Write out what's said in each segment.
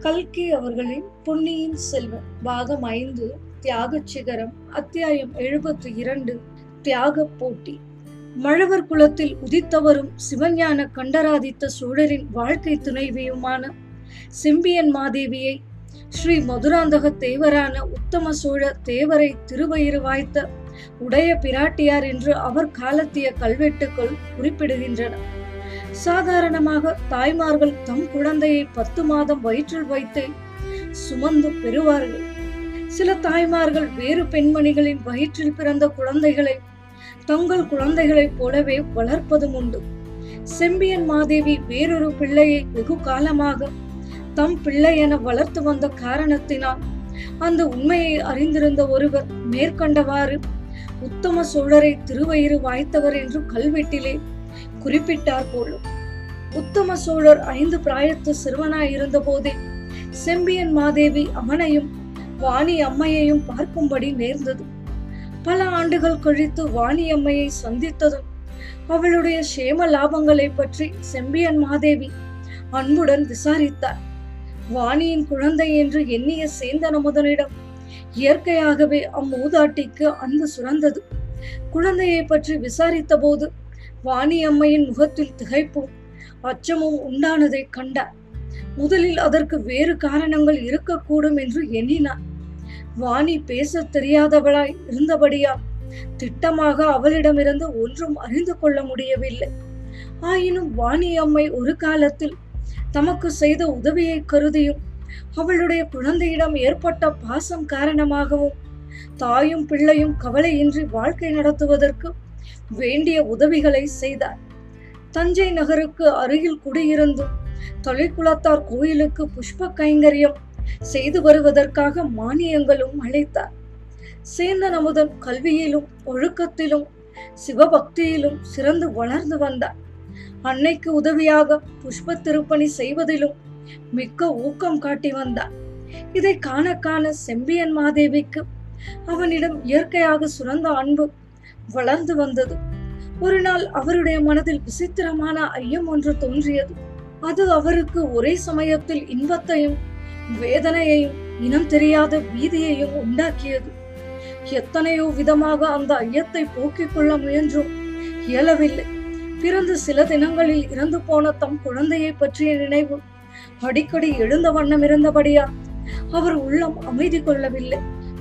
கல்கி அவர்களின் பொன்னியின் செல்வன் பாகம் ஐந்து தியாக சிகரம் அத்தியாயம் எழுபத்தி இரண்டு தியாக போட்டி. மழவர் குலத்தில் உதித்தவரும் சிவஞான கண்டராதித்த சோழரின் வாழ்க்கை துணைவியுமான செம்பியன் மாதேவியை ஸ்ரீ மதுராந்தக தேவரான உத்தம சோழ தேவரை திருவயிறு வாய்த்த உடைய பிராட்டியார் என்று அவர் காலத்திய கல்வெட்டுக்கள் குறிப்பிடுகின்றன. சாதாரணமாக தாய்மார்கள் தம் குழந்தையை பத்து மாதம் வயிற்றில் வைத்து சுமந்து பெறுவார்கள். சில தாய்மார்கள் வேறு பெண்மணிகளின் வயிற்றில் பிறந்த குழந்தைகளை தங்கள் குழந்தைகளைப் போலவே வளர்ப்பதும் உண்டு. செம்பியன் மாதேவி வேறொரு பிள்ளையை வெகு காலமாக தம் பிள்ளை என வளர்த்து வந்த காரணத்தினால் அந்த உண்மையை அறிந்திருந்த ஒருவர் மேற்கண்டவாறு உத்தம சோழரை திருவயிறு வாய்த்தவர் என்று கல்வெட்டிலே குறிப்பிட்டார் போலும். உத்தம சோழர் ஐந்து பிராயத்து சிறுவனாய் இருந்த போதே செம்பியன் மாதேவி அவனையும் வாணி அம்மையையும் பார்க்கும்படி நேர்ந்தது. பல ஆண்டுகள் கழித்து வாணி அம்மையை சந்தித்ததும் அவளுடைய சேம லாபங்களை பற்றி செம்பியன் மாதேவி அன்புடன் விசாரித்தார். வாணியின் குழந்தை என்று எண்ணிய சேந்தன் அமுதனிடம் இயற்கையாகவே அம்மூதாட்டிக்கு அன்பு சுரந்தது. குழந்தையை பற்றி விசாரித்த போது வாணி அம்மையின் முகத்தில் திகைப்பும் அச்சமும் உண்டானதை கண்டார். முதலில் அதற்கு வேறு காரணங்கள் இருக்கக்கூடும் என்று எண்ணினார். வாணி பேசத் தெரியாதவளாய் இருந்தபடியா திட்டமாக அவளிடமிருந்து ஒன்றும் அறிந்து கொள்ள முடியவில்லை. ஆயினும் வாணி அம்மை ஒரு காலத்தில் தமக்கு செய்த உதவியை கருதியும் அவளுடைய குழந்தையிடம் ஏற்பட்ட பாசம் காரணமாகவும் தாயும் பிள்ளையும் கவலையின்றி வாழ்க்கை நடத்துவதற்கு வேண்டிய உதவிகளை செய்தார். தஞ்சை நகருக்கு அருகில் குடியிருந்தும் தொலைக்குளத்தார் கோயிலுக்கு புஷ்ப கைங்கரியம் செய்து வருவதற்காக மானியங்களும் அளித்தார். சேந்தன் அமுதன் கல்வியிலும் ஒழுக்கத்திலும் சிவபக்தியிலும் சிறந்து வளர்ந்து வந்தார். அன்னைக்கு உதவியாக புஷ்ப திருப்பணி செய்வதிலும் மிக்க ஊக்கம் காட்டி வந்தார். இதை காண காண செம்பியன் மாதேவிக்கு அவனிடம் இயற்கையாக சுரந்த அன்பு வளர்ந்து வந்தது. ஒரு நாள் அவருடைய மனதில் விசித்திரமான ஐயம் ஒன்று தோன்றியது. அது அவருக்கு ஒரே சமயத்தில் இன்பத்தையும் வேதனையையும் இனம் தெரியாத பீதியையும் உண்டாக்கியது. எத்தனையோ விதமாக அந்த ஐயத்தை போக்கிக் கொள்ள முயன்றும். இயலவில்லை. பிறந்து சில தினங்களில் இறந்து போன தம் குழந்தையை பற்றிய நினைவு. அடிக்கடி எழுந்த வண்ணம் இருந்தபடியா அவர் உள்ளம் அமைதி கொள்ளவில்லை.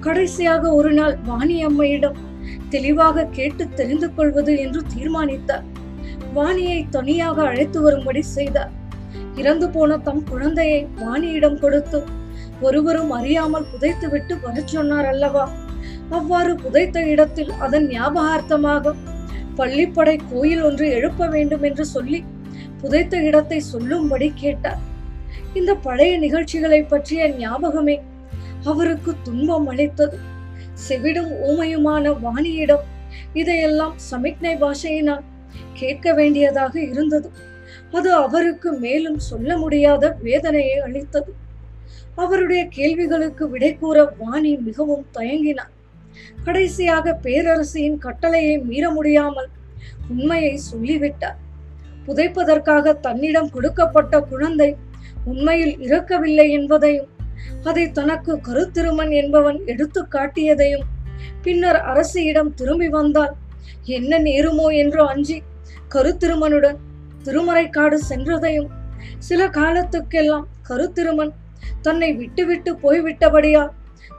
கடைசியாக ஒரு நாள் வாணி அம்மையிடம் தெளிவாக கேட்டு தெரிந்து கொள்வது என்று தீர்மானித்தார். வாணியை தனியாக அழைத்து வரும்படி செய்தார். இறந்து போன தம் குழந்தையை வாணியிடம் கொடுத்து ஒருவரும் அறியாமல் புதைத்துவிட்டு வர சொன்னார் அல்லவா? அவ்வாறு புதைத்த இடத்தில் அதன் ஞாபகார்த்தமாக பள்ளிப்படை கோயில் ஒன்று எழுப்ப வேண்டும் என்று சொல்லி புதைத்த இடத்தை சொல்லும்படி கேட்டார். இந்த பழைய நிகழ்ச்சிகளை பற்றிய ஞாபகமே அவருக்கு துன்பம் அளித்தது. செவிடும் ஊமையுமான வாணியிடம் இதையெல்லாம் சமிக்ஞை பாஷையினால் கேட்க வேண்டியதாக இருந்தது. அது அவருக்கு மேலும் சொல்ல முடியாத வேதனையை அளித்தது. அவருடைய கேள்விகளுக்கு விடை கூற வாணி மிகவும் தயங்கினார். கடைசியாக பேரரசியின் கட்டளையை மீற முடியாமல் உண்மையை சொல்லிவிட்டார். புதைப்பதற்காக தன்னிடம் கொடுக்கப்பட்ட குழந்தை உண்மையில் இறக்கவில்லை என்பதையும் அதை தனக்கு கருத்திருமன் என்பவன் எடுத்து காட்டியதையும். பின்னர் அரசியிடம் திரும்பி வந்தால் என்ன நேருமோ என்று அஞ்சி கருத்திருமனுடன் திருமறைக்காடு சென்றதையும். சில காலத்துக்கெல்லாம் கருத்திருமன் தன்னை விட்டுவிட்டு போய்விட்டபடியால்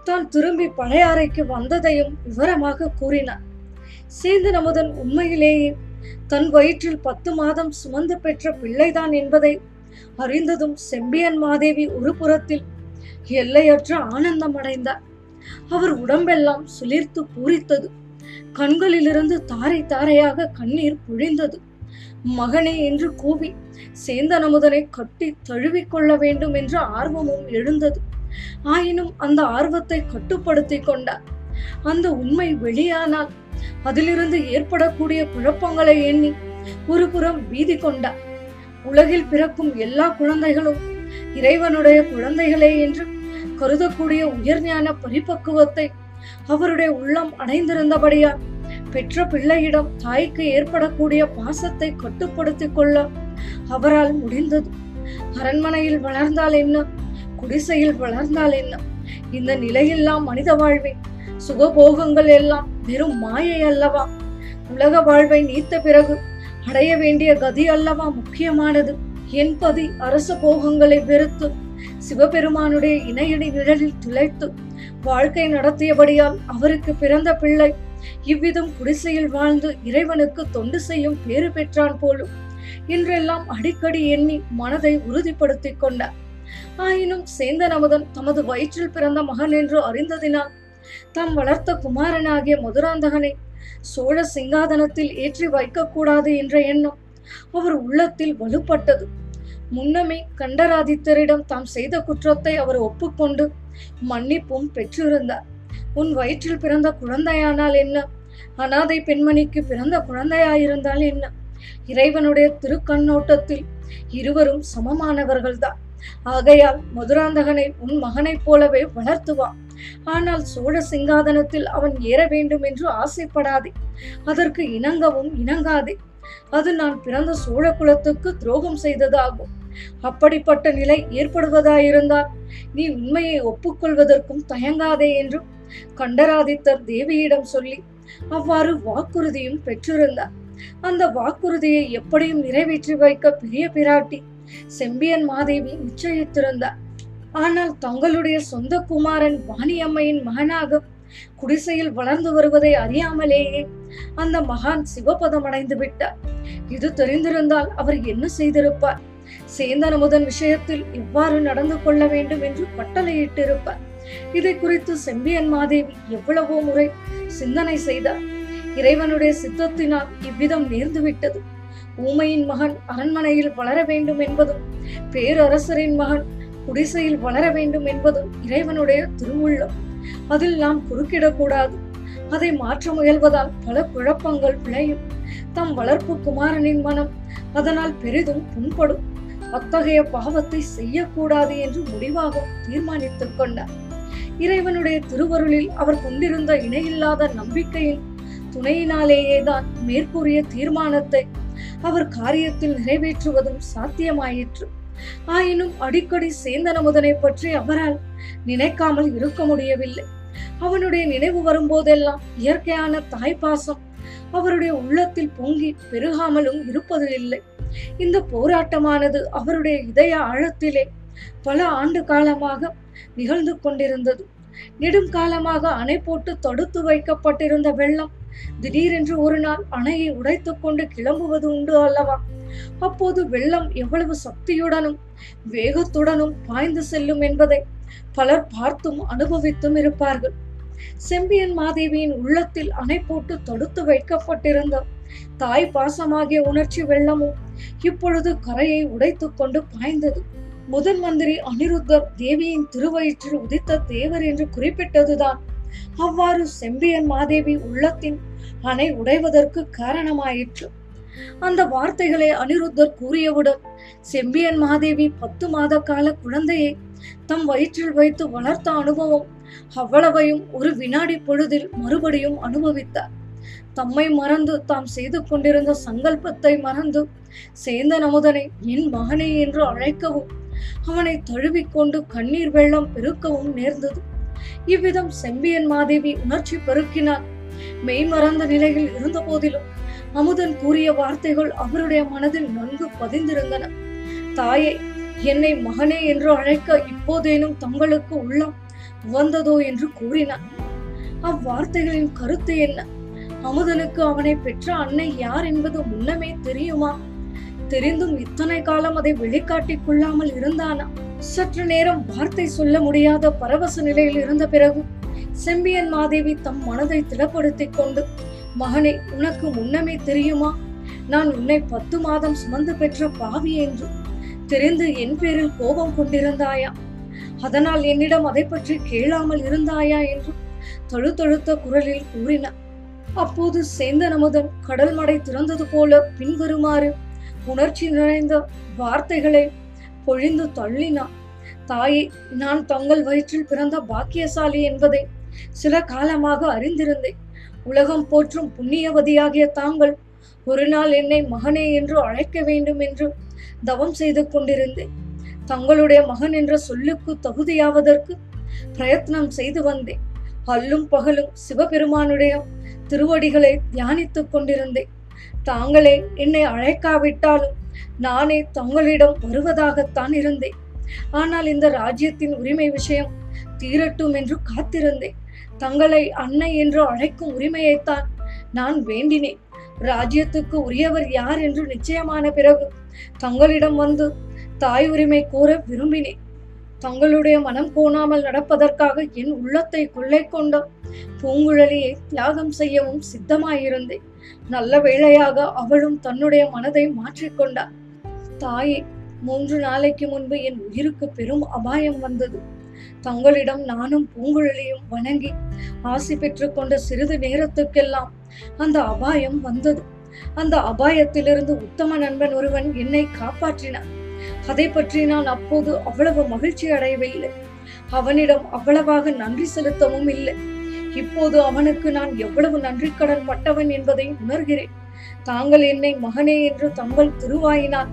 தான் திரும்பி பழையாறைக்கு வந்ததையும் விவரமாக கூறினார் சேந்தன் அமுதன் உண்மையிலேயே தன் வயிற்றில் பத்து மாதம் சுமந்து பெற்ற பிள்ளைதான் என்பதை அறிந்ததும் செம்பியன் மாதேவி ஒரு புறத்தில் எல்லையற்ற ஆனந்தம் அடைந்தார் அவர் உடம்பெல்லாம் சுளிர்த்து பூரித்தது. கண்களிலிருந்து தாரை தாரையாக கண்ணீர் பொழிந்தது. மகனே என்று கூவி சேந்தன் அமுதனை கட்டி தழுவிக்கொள்ள வேண்டும் என்ற ஆர்வமும் எழுந்தது. ஆயினும் அந்த ஆர்வத்தை கட்டுப்படுத்தி கொண்டார். அந்த உண்மை வெளியானால் அதிலிருந்து ஏற்படக்கூடிய குழப்பங்களை எண்ணி ஒருபுறம் பீதி கொண்டார். உலகில் பிறக்கும் எல்லா குழந்தைகளும் இறைவனுடைய குழந்தைகளே என்று கருதக்கூடிய உயர்ஞான பரிபக்குவத்தை அவருடைய உள்ளம் அடைந்திருந்தபடியால் பெற்ற பிள்ளையிடம் தாய்க்கு ஏற்படக்கூடிய பாசத்தை கட்டுப்படுத்திக் கொள்ள அவரால் முடிந்தது. அரண்மனையில் வளர்ந்தால் என்ன? குடிசையில் வளர்ந்தால் என்ன? இந்த நிலையெல்லாம் மனித வாழ்வே. சுகபோகங்கள் எல்லாம் வெறும் மாயை அல்லவா? உலக வாழ்வை நீத்த பிறகு அடைய வேண்டிய கதி அல்லவா முக்கியமானது? என் பதி அரச போகங்களை வெறுத்து சிவபெருமானுடைய இணையணி நிழலில் துளைத்து வாழ்க்கை நடத்தியபடியால் அவருக்கு பிறந்த பிள்ளை இவ்விதம் குடிசையில் வாழ்ந்து இறைவனுக்கு தொண்டு செய்யும் பேறு பெற்றான் போலும். இன்றெல்லாம் அடிக்கடி எண்ணி மனதை உறுதிப்படுத்திக் கொண்டார். ஆயினும் சேந்தன் தமது வயிற்றில் பிறந்த மகன் என்று அறிந்ததினால் தாம் வளர்த்த குமாரனாகிய மதுராந்தகனை சோழ சிங்காதனத்தில் ஏற்றி வைக்கக்கூடாது என்ற எண்ணம் அவர் உள்ளத்தில் வலுப்பட்டது. முன்னமே கண்டராதித்தரிடம் தாம் செய்த குற்றத்தை அவர் ஒப்புக்கொண்டு மன்னிப்பும் பெற்றிருந்தார். உன் வயிற்றில் பிறந்த குழந்தையானால் என்ன? அனாதை பெண்மணிக்கு பிறந்த குழந்தையாயிருந்தால் என்ன? இறைவனுடைய திருக்கண்ணோட்டத்தில் இருவரும் சமமானவர்கள்தான். ஆகையால் மதுராந்தகனை உன் மகனைப் போலவே வளர்த்துவான் ஆனால் சோழ சிங்காதனத்தில் அவன் ஏற வேண்டும் என்று ஆசைப்படாதே. அதற்கு இணங்கவும் இணங்காதே. அது நான் பிறந்த சோழ குலத்துக்கு துரோகம் செய்ததாகும். அப்படிப்பட்ட நிலை ஏற்படுவதாயிருந்தால் நீ உண்மையை ஒப்புக்கொள்வதற்கும் தயங்காதே என்றும் கண்டராதித்தர் தேவியிடம் சொல்லி அவ்வாறு வாக்குறுதியும் பெற்றிருந்தார். அந்த வாக்குறுதியை எப்படியும் நிறைவேற்றி வைக்க பெரிய பிராட்டி செம்பியன் மாதேவி நிச்சயித்திருந்தார். ஆனால் தங்களுடைய சொந்த குமாரன் வாணியம்மையின் மகனாக குடிசையில் வளர்ந்து வருவதை அறியாமலேயே அந்த மகான் சிவபதம் அடைந்து விட்டார். இது தெரிந்திருந்தால் அவர் என்ன செய்திருப்பார்? சேந்தன் அமுதன் விஷயத்தில் இவ்வாறு நடந்து கொள்ள வேண்டும் என்று கட்டளையிட்டிருப்பார். இதை குறித்து செம்பியன் மாதேவி எவ்வளவோ முறை சிந்தனை செய்தார். இறைவனுடைய சித்தத்தினால் இவ்விதம் நேர்ந்துவிட்டது. ஊமையின் மகன் அரண்மனையில் வளர வேண்டும் என்பதும் பேரரசரின் மகன் குடிசையில் வளர வேண்டும் என்பதும் இறைவனுடைய திருவுள்ளம். அதில் நாம் குறுக்கிடக்கூடாது. அதை மாற்ற முயல்வதால் பல குழப்பங்கள் விளையும். தம் வளர்ப்பு குமாரனின் மனம் அதனால் பெரிதும் புண்படும். அத்தகைய பாவத்தை செய்யக்கூடாது என்று முடிவாக தீர்மானித்துக் கொண்டார். இறைவனுடைய திருவருளில் அவர் கொண்டிருந்த இணையில்லாத நம்பிக்கையின் துணையினாலேயே தான் மேற்கூறிய தீர்மானத்தை அவர் காரியத்தில் நிறைவேற்றுவதும் சாத்தியமாயிற்று. ஆயினும் அடிக்கடி சேந்தன முதனை பற்றி அவரால் நினைக்காமல் இருக்க முடியவில்லை. அவனுடைய நினைவு வரும்போதெல்லாம் இயற்கையான தாய்ப்பாசம் அவருடைய உள்ளத்தில் பொங்கி பெருகாமலும் இருப்பது இல்லை இந்த போராட்டமானது அவருடைய இதய ஆழத்திலே பல ஆண்டு காலமாக நிகழ்ந்து கொண்டிருந்தது. நெடும் காலமாக அணை போட்டு தடுத்து வைக்கப்பட்டிருந்த வெள்ளம் திடீரென்று ஒரு நாள் அணையை உடைத்துக் கொண்டு கிளம்புவது உண்டு அல்லவா? அப்போது வெள்ளம் எவ்வளவு சக்தியுடனும் வேகத்துடனும் பாய்ந்து செல்லும் என்பதை பலர் பார்த்தும் அனுபவித்தும் இருப்பார்கள். செம்பியன் மாதேவியின் உள்ளத்தில் அணை போட்டு தடுத்து வைக்கப்பட்டிருந்த தாய் பாசமாகிய உணர்ச்சி வெள்ளமும் இப்பொழுது கரையை உடைத்துக் கொண்டு பாய்ந்தது. முதன் மந்திரி அனிருத்தர் தேவியின் திருவயிற்றில் உதித்த தேவர் என்று குறிப்பிட்டதுதான். அவ்வாறு செம்பியன் மாதேவி உள்ளத்தின் அணை உடைவதற்கு காரணமாயிற்று. அந்த வார்த்தைகளை அனிருத்தர் கூறியவுடன் செம்பியன் மாதேவி பத்து மாத கால குழந்தையை தம் வயிற்றில் வைத்து வளர்த்த அனுபவம் அவ்வளவையும் ஒரு வினாடி பொழுதில் மறுபடியும் அனுபவித்தார். தம்மை மறந்து தாம் செய்து கொண்டிருந்த சங்கல்பத்தை மறந்து சேந்தன் அமுதனை என் மகனே என்று அழைக்கவும் அவனை தழுவிக்கொண்டு கண்ணீர் வெள்ளம் பெருக்கவும் நேர்ந்தது. இவ்விதம் செம்பியன் மாதேவி உணர்ச்சி பெருக்கினார் மெய்மறந்த நிலையில் இருந்த போதிலும் அமுதன் கூறிய வார்த்தைகள் அவருடைய மனதில் நன்கு பதிந்திருந்தன. தாயே என்னை மகனே என்று அழைக்க இப்போதேனும் தங்களுக்கு உள்ளம் உவந்ததோ என்று கூறினார் அவ்வார்த்தைகளின் கருத்து என்ன? அமுதனுக்கு அவனை பெற்ற அன்னை யார் என்பது முன்னமே தெரியுமா? தெரிந்தும் இத்தனை காலம் அதை வெளிக்காட்டிக் கொள்ளாமல் இருந்தானா? சற்று நேரம் வார்த்தை சொல்ல முடியாத பரவச நிலையில் இருந்த பிறகு செம்பியன் மாதேவி தம் மனதை திடப்படுத்திக் கொண்டு மகனே உனக்கு முன்னமே தெரியுமா? நான் உன்னை பத்து மாதம் சுமந்து பெற்ற பாவி என்று தெரிந்து என் பேரில் கோபம் கொண்டிருந்தாயா? அதனால் என்னிடம் அதை பற்றி கேளாமல் இருந்தாயா? என்று தழுத்தழுத்த குரலில் கூறினார் அப்போது சேந்தன் நமுதன் கடல் மடை திறந்தது போல பின்வருமாறு உணர்ச்சி நிறைந்த வார்த்தைகளை பொழிந்து தள்ளினான். தாயே நான் தங்கள் வயிற்றில் பிறந்த பாக்கியசாலி என்பதை சில காலமாக அறிந்திருந்தேன். உலகம் போற்றும் புண்ணியவதியாகிய தாங்கள் ஒரு நாள் என்னை மகனே என்று அழைக்க வேண்டும் என்று தவம் செய்து கொண்டிருந்தேன். தங்களுடைய மகன் என்ற சொல்லுக்கு தகுதியாவதற்கு பிரயத்னம் செய்து வந்தேன். அல்லும் பகலும் சிவபெருமானுடைய திருவடிகளை தியானித்துக் கொண்டிருந்தேன். தாங்களே என்னை அழைக்காவிட்டாலும் நானே தங்களிடம் வருவதாகத்தான் இருந்தேன். ஆனால் இந்த ராஜ்யத்தின் உரிமை விஷயம் தீரட்டும் என்று காத்திருந்தேன். தங்களை அன்னை என்று அழைக்கும் உரிமையைத்தான் நான் வேண்டினேன். ராஜ்யத்துக்கு உரியவர் யார் என்று நிச்சயமான பிறகு தங்களிடம் வந்து தாய் உரிமை கோர விரும்பினேன். தங்களுடைய மனம் கோணாமல் நடப்பதற்காக என் உள்ளத்தை கொள்ளை கொண்ட பூங்குழலியை தியாகம் செய்யவும் சித்தமாயிருந்தேன். நல்ல வேளையாக அவளும் தன்னுடைய மனதை மாற்றிக்கொண்டார் தாயே மூன்று நாளைக்கு முன்பு என் உயிருக்கு பெரும் அபாயம் வந்தது. தங்களிடம் நானும் பூங்குழலியும் வணங்கி ஆசி பெற்றுக்கொண்ட சிறிது நேரத்துக்கெல்லாம் அந்த அபாயம் வந்தது. அந்த அபாயத்திலிருந்து உத்தம நண்பன் ஒருவன் என்னை காப்பாற்றினான். அதை பற்றி நான் அப்போது அவ்வளவு மகிழ்ச்சி அடையவில்லை. அவனிடம் அவ்வளவாக நன்றி செலுத்தவும் இல்லை. இப்போது அவனுக்கு நான் எவ்வளவு நன்றி கடன் பட்டவன் என்பதை உணர்கிறேன். தாங்கள் என்னை மகனே என்று தங்கள் திருவாயினால்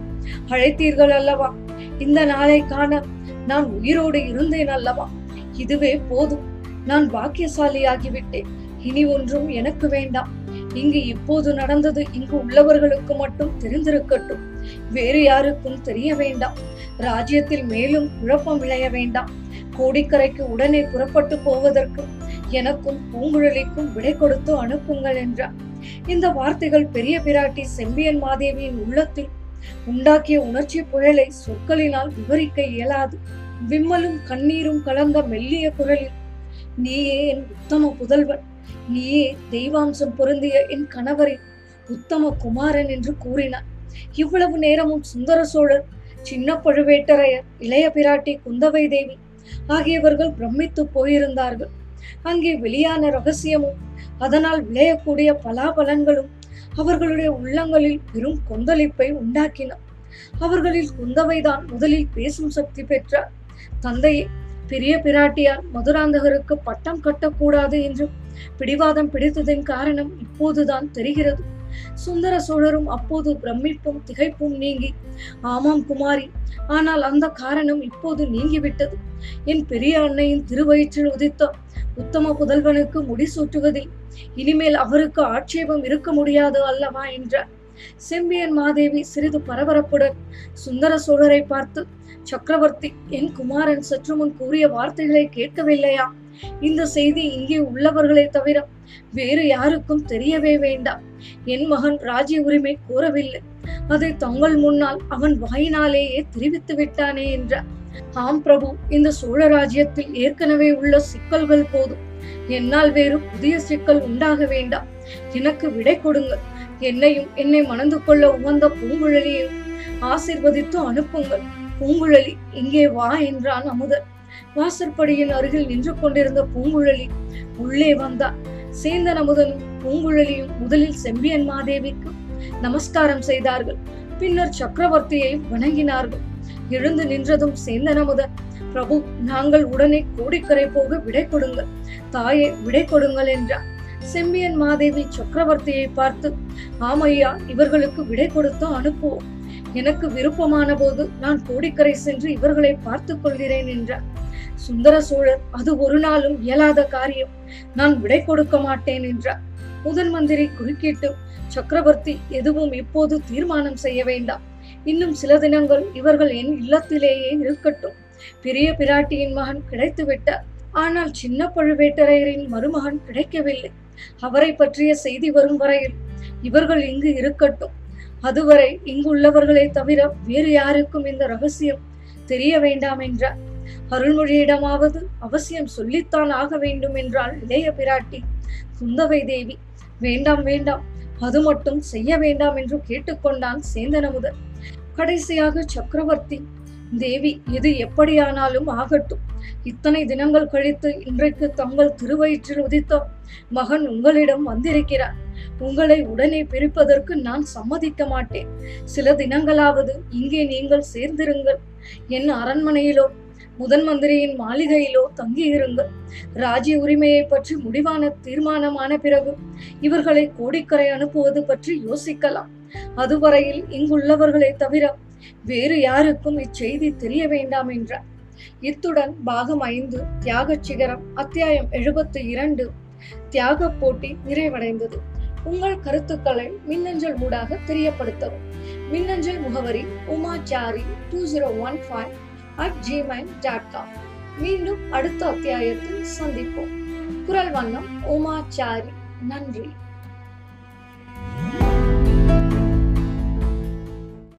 அழைத்தீர்கள் அல்லவா? இந்த நாளை காண நான் உயிரோடு இருந்தேன் அல்லவா? இதுவே போதும். நான் பாக்கியசாலியாகிவிட்டேன். இனி ஒன்றும் எனக்கு வேண்டாம். இங்கு இப்போது நடந்தது இங்கு உள்ளவர்களுக்கு மட்டும் தெரிந்திருக்கட்டும். வேறு யாருக்கும் தெரிய வேண்டாம். ராஜ்யத்தில் மேலும் குழப்பம் விளைய வேண்டாம். கோடிக்கரைக்கு உடனே புறப்பட்டு போவதற்கு எனக்கும் பூங்குழலிக்கும் விடை கொடுத்து அனுப்புங்கள் என்றார் இந்த வார்த்தைகள் பெரிய பிராட்டி செம்பியன் மாதேவியின் உள்ளத்தில் உண்டாக்கிய உணர்ச்சி புயலை சொற்களினால் விவரிக்க இயலாது. விம்மலும் கண்ணீரும் கலந்த மெல்லிய குரலில் நீயே என் உத்தம புதல்வன். நீயே தெய்வாம்சம் பொருந்திய என் கணவரின் உத்தம குமாரன் என்று கூறினார் இவ்வளவு நேரமும் சுந்தர சோழர் சின்ன பழுவேட்டரையர் இளைய பிராட்டி குந்தவை தேவி ஆகியவர்கள் பிரமித்து போயிருந்தார்கள். அங்கே வெளியான ரகசியமும் அதனால் விளையக்கூடிய பலாபலன்களும் அவர்களுடைய உள்ளங்களில் பெரும் கொந்தளிப்பை உண்டாக்கின. அவர்களில் குந்தவைதான் முதலில் பேசும் சக்தி பெற்றார் தந்தையே. பெரிய பிராட்டியார் மதுராந்தகருக்கு பட்டம் கட்டக்கூடாது என்று பிடிவாதம் பிடித்ததின் காரணம் இப்போதுதான் தெரிகிறது. சுந்தர சோழரும் அப்போது பிரமிப்பும் திகைப்பும் நீங்கி ஆமாம் குமாரி ஆனால் அந்த காரணம் இப்போது நீங்கிவிட்டது. என் பெரிய அன்னையின் திருவயிற்றில் உதித்த உத்தம புதல்வனுக்கு முடிசூட்டுவதில் இனிமேல் அவருக்கு ஆட்சேபம் இருக்க முடியாது அல்லவா? என்றார் செம்பியன் மாதேவி சிறிது பரபரப்புடன் சுந்தர சோழரை பார்த்து சக்கரவர்த்தி என் குமாரன் சற்று முன் கூறிய வார்த்தைகளை கேட்கவில்லையா? இந்த செய்தி இங்கே உள்ளவர்களை தவிர வேறு யாருக்கும் தெரியவே வேண்டாம். என் மகன் ராஜ்ய உரிமை கோரவில்லை. அதை தங்கள் முன்னால் அவன் வாயினாலேயே தெரிவித்து விட்டானே என்றார் ஆம் பிரபு இந்த சோழ ராஜ்யத்தில் ஏற்கனவே உள்ள சிக்கல்கள் போதும். என்னால் வேறு புதிய சிக்கல் உண்டாக வேண்டாம். எனக்கு விடை கொடுங்கள் என்னையும் என்னை மணந்து கொள்ள உகந்த பூங்குழலியையும் ஆசிர்வதித்து அனுப்புங்கள். பூங்குழலி இங்கே வா என்றான் அமுதன் வாசற்படியின் அருகில் நின்று கொண்டிருந்த பூங்குழலி உள்ளே வந்தார் சேந்தன் அமுதனும் பூங்குழலியும் முதலில் செம்பியன் மாதேவிக்கு நமஸ்காரம் செய்தார்கள். பின்னர் சக்கரவர்த்தியை வணங்கினார்கள். எழுந்து நின்றதும் சேந்தன் அமுதன் பிரபு நாங்கள் உடனே கோடிக்கரை போக விடை கொடுங்கள் தாயே விடை கொடுங்கள் என்றார் செம்பியன் மாதேவி சக்கரவர்த்தியை பார்த்து ஆமையா இவர்களுக்கு விடை கொடுத்து அனுப்புவோம். எனக்கு விருப்பமான போது நான் கோடிக்கரை சென்று இவர்களை பார்த்துக் கொள்கிறேன் என்றார். சுந்தர சோழர் அது ஒரு நாளும் இயலாத காரியம். நான் விடை கொடுக்க மாட்டேன் என்றார். முதன் மந்திரி குறுக்கிட்டு சக்கரவர்த்தி எதுவும் இப்போது தீர்மானம் செய்ய வேண்டாம். இன்னும் சில தினங்கள் இவர்கள் என் இல்லத்திலேயே இருக்கட்டும். பெரிய பிராட்டியின் மகன் கிடைத்து விட்டார். ஆனால் சின்ன பழுவேட்டரையரின் மருமகன் கிடைக்கவில்லை. அவரை பற்றிய செய்தி வரும் வரையில் இவர்கள் இங்கு இருக்கட்டும். அதுவரை இங்குள்ளவர்களை தவிர வேறு யாருக்கும் இந்த ரகசியம் தெரிய வேண்டாம் என்றார். அருள்மொழியிடமாவது அவசியம் சொல்லித்தான் ஆக வேண்டும் என்றால் இளைய பிராட்டி. குந்தவை தேவி வேண்டாம் வேண்டாம் அது மட்டும் செய்ய வேண்டாம் என்று கேட்டுக்கொண்டான் சேந்தனமுதன் கடைசியாக சக்கரவர்த்தி தேவி எது எப்படியானாலும் ஆகட்டும். இத்தனை தினங்கள் கழித்து இன்றைக்கு தங்கள் திருவயிற்றில் உதித்த மகன் உங்களிடம் வந்திருக்கிறார். உங்களை உடனே பிரிப்பதற்கு நான் சம்மதிக்க மாட்டேன். சில தினங்களாவது இங்கே நீங்கள் சேர்ந்திருங்கள். என் அரண்மனையிலோ முதன் மந்திரியின் மாளிகையிலோ தங்கியிருங்கள். ராஜ்ய உரிமையை பற்றி முடிவான தீர்மானமான பிறகு இவர்களை கோடிக்கரை அனுப்புவது பற்றி யோசிக்கலாம். அதுவரையில் இங்குள்ளவர்களை தவிர வேறு யாருக்கும் இச்செய்தி தெரிய வேண்டாம் என்றார். இத்துடன் பாகம் ஐந்து தியாக சிகரம் அத்தியாயம் எழுபத்தி இரண்டு தியாக போட்டி நிறைவடைந்தது. உங்கள் கருத்துக்களை மின்னஞ்சல் மூடாக தெரியப்படுத்தவும். மின்னஞ்சல் முகவரி Umachari two zero one five at Gmail dot com மீண்டும் அடுத்த அத்தியாயத்தில் சந்திப்போம். குரல் வண்ணம் உமாச்சாரி. நன்றி.